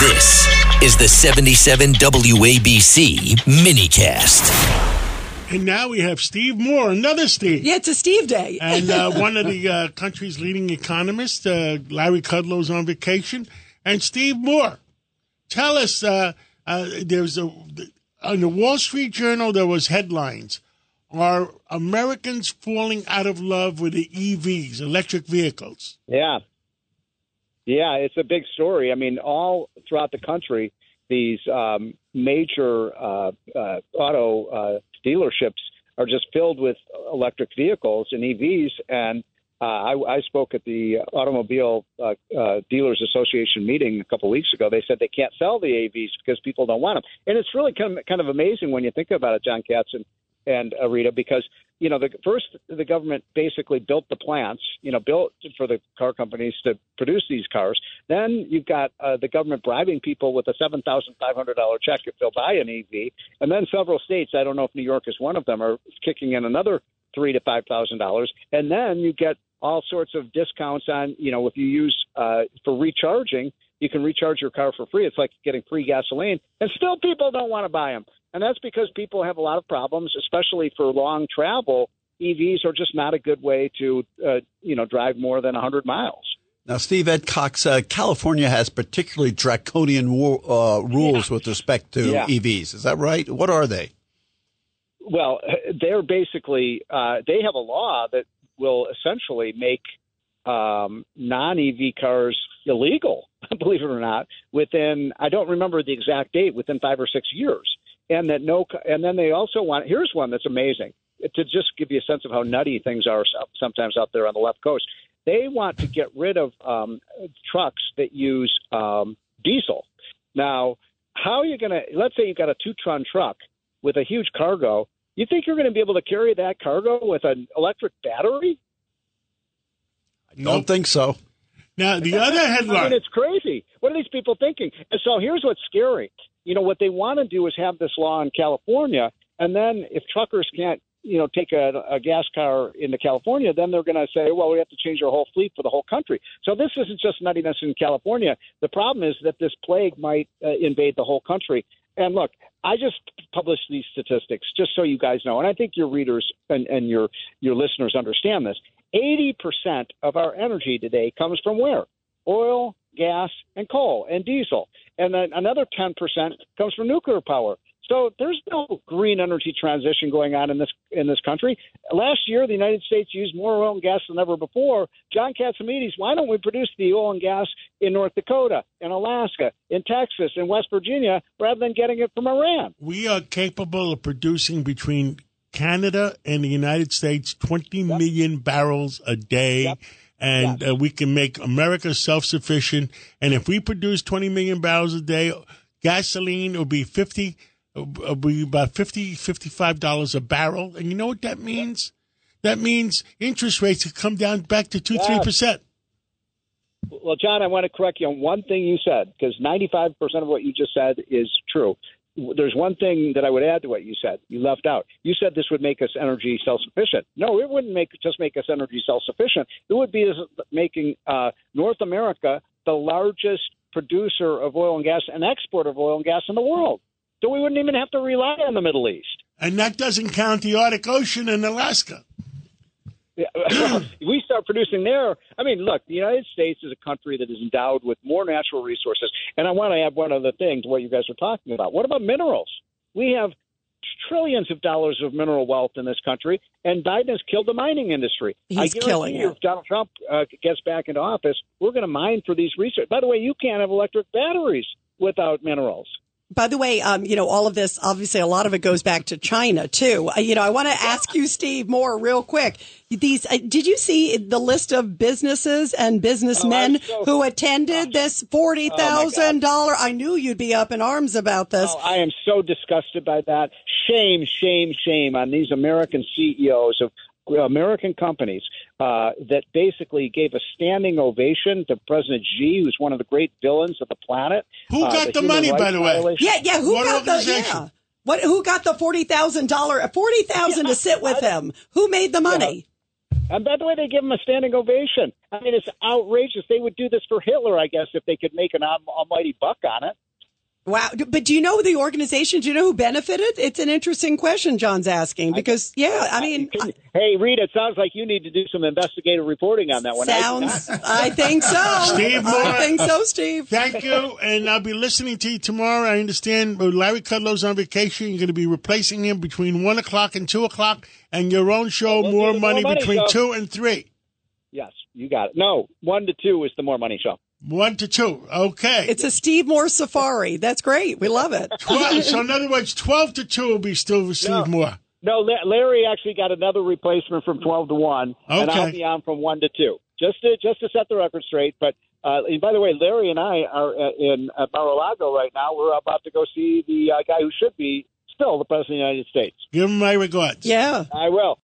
This is the 77 WABC minicast. And now we have Steve Moore, another Steve. Yeah, it's a Steve day. And uh, one of the uh, country's leading economists, uh, Larry Kudlow's on vacation. And Steve Moore, tell us, uh, uh, there's a, on the Wall Street Journal, there was headlines. Are Americans falling out of love with the EVs, electric vehicles? Yeah. Yeah, it's a big story. I mean, all throughout the country, these um, major uh, uh, auto uh, dealerships are just filled with electric vehicles and EVs. And uh, I, I spoke at the Automobile uh, uh, Dealers Association meeting a couple weeks ago. They said they can't sell the EVs because people don't want them. And it's really kind of, kind of amazing when you think about it, John Katz and, uh, because you know, the first the government basically built the plants, you know, built for the car companies to produce these cars. Then you've got uh, the government bribing people with a seven thousand five hundred dollar check if they'll buy an EV, and then several states, I don't know if New York is one of them, are kicking in another three to five thousand dollars, and then you get all sorts of discounts on, you know, if you use uh, for recharging, you can recharge your car for free. It's like getting free gasoline, and still people don't want to buy them. And that's because people have a lot of problems, especially for long travel. EVs are just not a good way to, uh, you know, drive more than 100 miles. Now, Steve Ed Cox, uh, California has particularly draconian war, uh, rules yeah. with respect to yeah. EVs. Is that right? What are they? Well, they're basically uh, they have a law that will essentially make um, non EV cars illegal, believe it or not, within I don't remember the exact date, within five or six years and that no, and then they also want. Here's one that's amazing to just give you a sense of how nutty things are sometimes out there on the left coast. They want to get rid of um, trucks that use um, diesel. Now, how are you going to? Let's say you've got a two-ton truck with a huge cargo. You think you're going to be able to carry that cargo with an electric battery? I don't think so. Now, the other headline. I mean, it's crazy. What are these people thinking? And so here's what's scary you know, what they want to do is have this law in California, and then if truckers can't, you know, take a, a gas car into California, then they're going to say, well, we have to change our whole fleet for the whole country. So this isn't just nuttiness in California. The problem is that this plague might uh, invade the whole country. And look, I just published these statistics just so you guys know, and I think your readers and, and your your listeners understand this. Eighty percent of our energy today comes from where? Oil, gas, and coal and diesel and then another 10% comes from nuclear power. So there's no green energy transition going on in this in this country. Last year, the United States used more oil and gas than ever before. John Catsimatidis, why don't we produce the oil and gas in North Dakota, in Alaska, in Texas, in West Virginia, rather than getting it from Iran? We are capable of producing between Canada and the United States twenty yep. million barrels a day. Yep and uh, we can make America self sufficient. And if we produce 20 million barrels a day, gasoline will be 50, will be about 50, 55 dollars a barrel. And you know what that means? That means interest rates have come down back to two, three percent. Well, John, I want to correct you on one thing you said because 95% of what you just said is true there's one thing that I would add to what you said. You left out. You said this would make us energy self-sufficient. No, it wouldn't make just make us energy self-sufficient. It would be making uh, North America the largest producer of oil and gas and exporter of oil and gas in the world. So we wouldn't even have to rely on the Middle East. And that doesn't count the Arctic Ocean and Alaska. we start producing there. I mean, look, the United States is a country that is endowed with more natural resources. And I want to add one other thing to what you guys are talking about. What about minerals? We have trillions of dollars of mineral wealth in this country, and Biden has killed the mining industry. He's killing you. it. If Donald Trump uh, gets back into office, we're going to mine for these resources. By the way, you can't have electric batteries without minerals by the way, um, you know, all of this, obviously, a lot of it goes back to China too. Uh, you know, I want to ask you, Steve, Moore real quick. These, uh, did you see the list of businesses and businessmen oh, so, who attended oh, this forty thousand oh I knew you'd be up in arms about this. Oh, I am so disgusted by that. Shame, shame, shame on these American CEOs of American companies uh, that basically gave a standing ovation to President Xi, who's one of the great villains of the planet. Who uh, got the, the money, by the way? Yeah, yeah. Who what got the? Yeah. What? Who got the forty thousand dollar? Forty thousand yeah, to sit with I, him. Who made the money? Yeah. And by the way, they give him a standing ovation. I mean, it's outrageous. They would do this for Hitler, I guess, if they could make an almighty buck on it. Wow. But do you know the organization? Do you know who benefited? It's an interesting question John's asking because, yeah, I mean. I, hey, Rita, it sounds like you need to do some investigative reporting on that one. Sounds, I, I think so. Steve Moore. I think so, Steve. Thank you. And I'll be listening to you tomorrow. I understand uh, Larry Kudlow's on vacation. You're going to be replacing him between 1 o'clock and 2 o'clock, and your own show, we'll More Money, money between show. 2 and 3. Yes, you got it. No, 1 to 2 is the More Money show. One to two. Okay. It's a Steve Moore safari. That's great. We love it. 12, so, in other words, 12 to 2 will be still with Steve no, Moore. No, Larry actually got another replacement from 12 to 1. Okay. And I'll be on from 1 to 2. Just to, just to set the record straight. But uh, and by the way, Larry and I are uh, in uh, Mar-a-Lago right now. We're about to go see the uh, guy who should be still the President of the United States. Give him my regards. Yeah. I will.